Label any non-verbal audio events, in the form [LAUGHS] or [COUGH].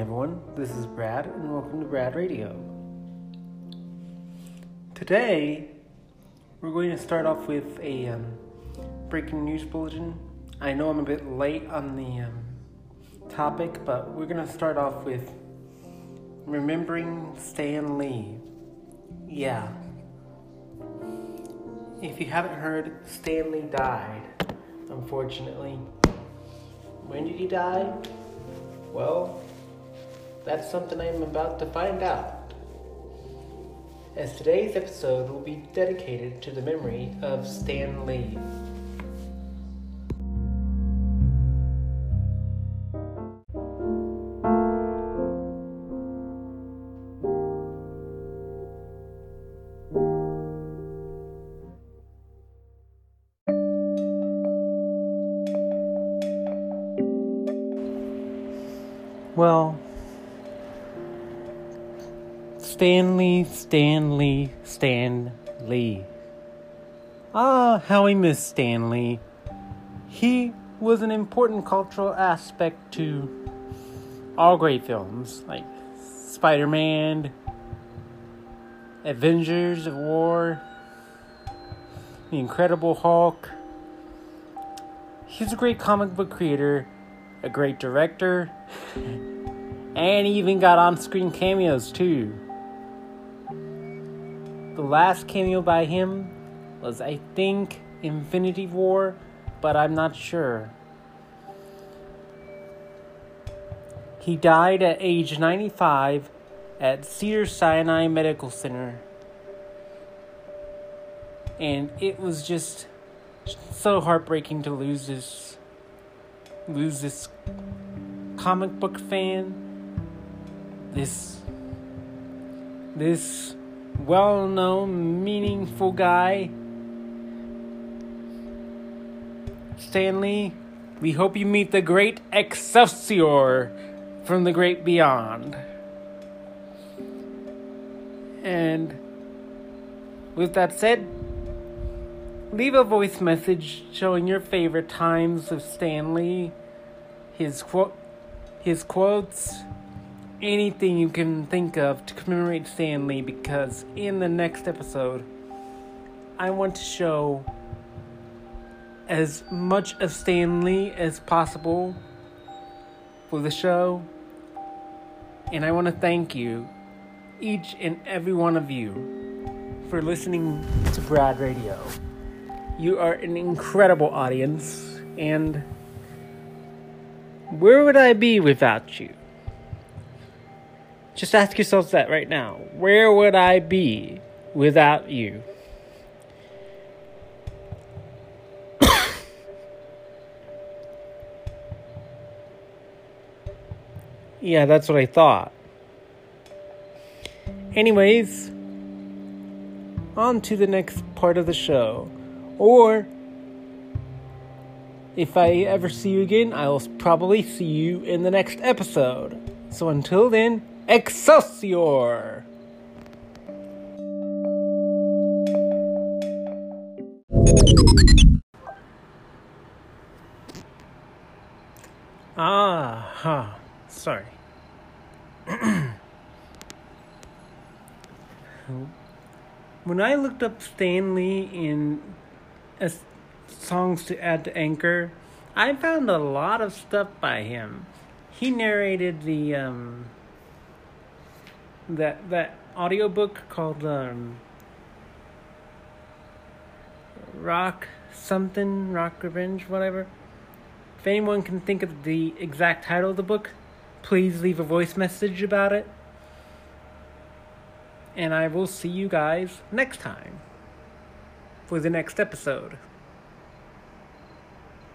everyone. This is Brad, and welcome to Brad Radio. Today, we're going to start off with a um, breaking news bulletin. I know I'm a bit late on the um, topic, but we're going to start off with remembering Stan Lee. Yeah. If you haven't heard, Stan Lee died, unfortunately. When did he die? Well, that's something I'm about to find out. As today's episode will be dedicated to the memory of Stan Lee. Well, Stanley, Stanley, Stan Lee. Ah, how we miss Stan Lee. He was an important cultural aspect to all great films like Spider Man, Avengers of War, The Incredible Hulk. He's a great comic book creator, a great director, [LAUGHS] and he even got on screen cameos too. The last cameo by him was, I think, Infinity War, but I'm not sure. He died at age 95 at Cedar Sinai Medical Center. And it was just so heartbreaking to lose this lose this comic book fan this this well-known meaningful guy Stan Lee. We hope you meet the great Excelsior from the great beyond. And with that said leave a voice message showing your favorite times of Stan Lee his quote his quotes anything you can think of to commemorate Stan Lee because in the next episode, I want to show as much of Stan Lee as possible for the show. And I want to thank you, each and every one of you, for listening to Brad Radio. You are an incredible audience, and where would I be without you? Just ask yourselves that right now. Where would I be without you? [COUGHS] yeah, that's what I thought. Anyways, on to the next part of the show. Or, if I ever see you again, I'll probably see you in the next episode. So until then, Excelsior! Ah, ha. Sorry. [CLEARS THROAT] when I looked up Stan Lee in songs to add to Anchor, I found a lot of stuff by him. He narrated the um, that that audiobook called um, Rock something, Rock Revenge, whatever. If anyone can think of the exact title of the book, please leave a voice message about it. And I will see you guys next time for the next episode.